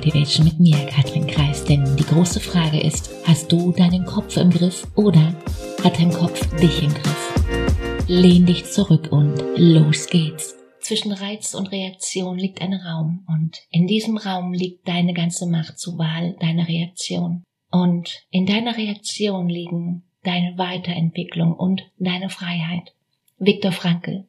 Motivation mit mir, Katrin Kreis. Denn die große Frage ist, hast du deinen Kopf im Griff oder hat dein Kopf dich im Griff? Lehn dich zurück und los geht's. Zwischen Reiz und Reaktion liegt ein Raum und in diesem Raum liegt deine ganze Macht zur Wahl deiner Reaktion. Und in deiner Reaktion liegen deine Weiterentwicklung und deine Freiheit. Viktor Frankl.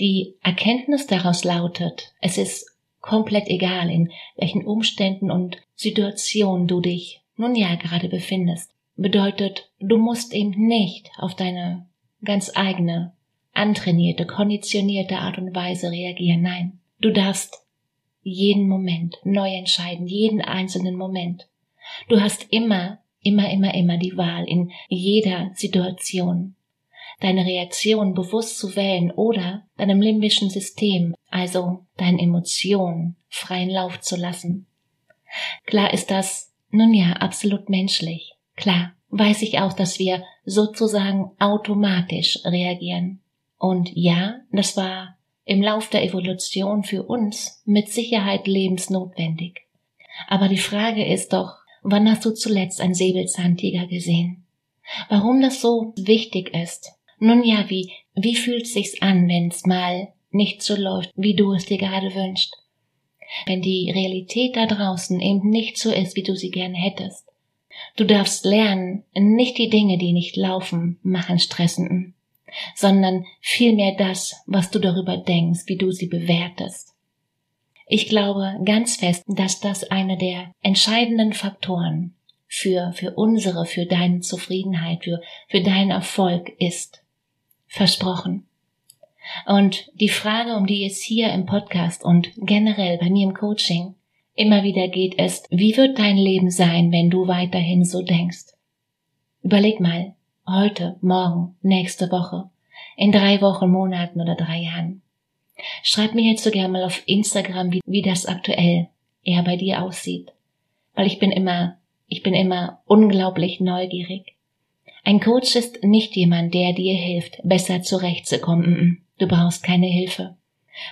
Die Erkenntnis daraus lautet, es ist komplett egal, in welchen Umständen und Situationen du dich nun ja gerade befindest. Bedeutet, du musst eben nicht auf deine ganz eigene, antrainierte, konditionierte Art und Weise reagieren. Nein, du darfst jeden Moment neu entscheiden, jeden einzelnen Moment. Du hast immer, immer, immer, immer die Wahl in jeder Situation deine Reaktion bewusst zu wählen oder deinem limbischen System, also deinen Emotionen, freien Lauf zu lassen. Klar ist das, nun ja, absolut menschlich. Klar weiß ich auch, dass wir sozusagen automatisch reagieren. Und ja, das war im Lauf der Evolution für uns mit Sicherheit lebensnotwendig. Aber die Frage ist doch, wann hast du zuletzt einen Säbelzahntiger gesehen? Warum das so wichtig ist, nun ja, wie, wie fühlt sich's an, wenn's mal nicht so läuft, wie du es dir gerade wünschst? Wenn die Realität da draußen eben nicht so ist, wie du sie gern hättest. Du darfst lernen, nicht die Dinge, die nicht laufen, machen stressenden, sondern vielmehr das, was du darüber denkst, wie du sie bewertest. Ich glaube ganz fest, dass das einer der entscheidenden Faktoren für, für unsere, für deine Zufriedenheit, für, für deinen Erfolg ist versprochen. Und die Frage, um die es hier im Podcast und generell bei mir im Coaching immer wieder geht, ist, wie wird dein Leben sein, wenn du weiterhin so denkst? Überleg mal, heute, morgen, nächste Woche, in drei Wochen, Monaten oder drei Jahren. Schreib mir jetzt so gerne mal auf Instagram, wie, wie das aktuell eher bei dir aussieht. Weil ich bin immer, ich bin immer unglaublich neugierig. Ein Coach ist nicht jemand, der dir hilft, besser zurechtzukommen. Du brauchst keine Hilfe.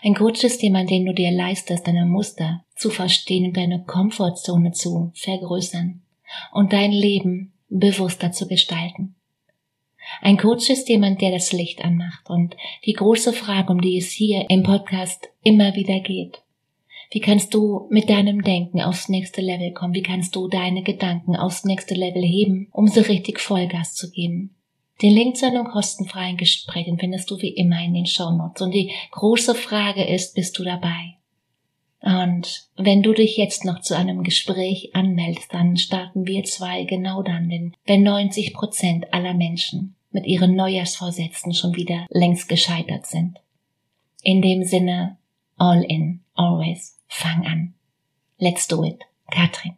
Ein Coach ist jemand, den du dir leistest, deine Muster zu verstehen und deine Komfortzone zu vergrößern und dein Leben bewusster zu gestalten. Ein Coach ist jemand, der das Licht anmacht und die große Frage, um die es hier im Podcast immer wieder geht. Wie kannst du mit deinem Denken aufs nächste Level kommen? Wie kannst du deine Gedanken aufs nächste Level heben, um so richtig Vollgas zu geben? Den Link zu einem kostenfreien Gespräch findest du wie immer in den Show Notes. Und die große Frage ist, bist du dabei? Und wenn du dich jetzt noch zu einem Gespräch anmeldest, dann starten wir zwei genau dann, denn wenn 90 Prozent aller Menschen mit ihren Neujahrsvorsätzen schon wieder längst gescheitert sind. In dem Sinne, all in, always. Fang an. Let's do it. Katrin.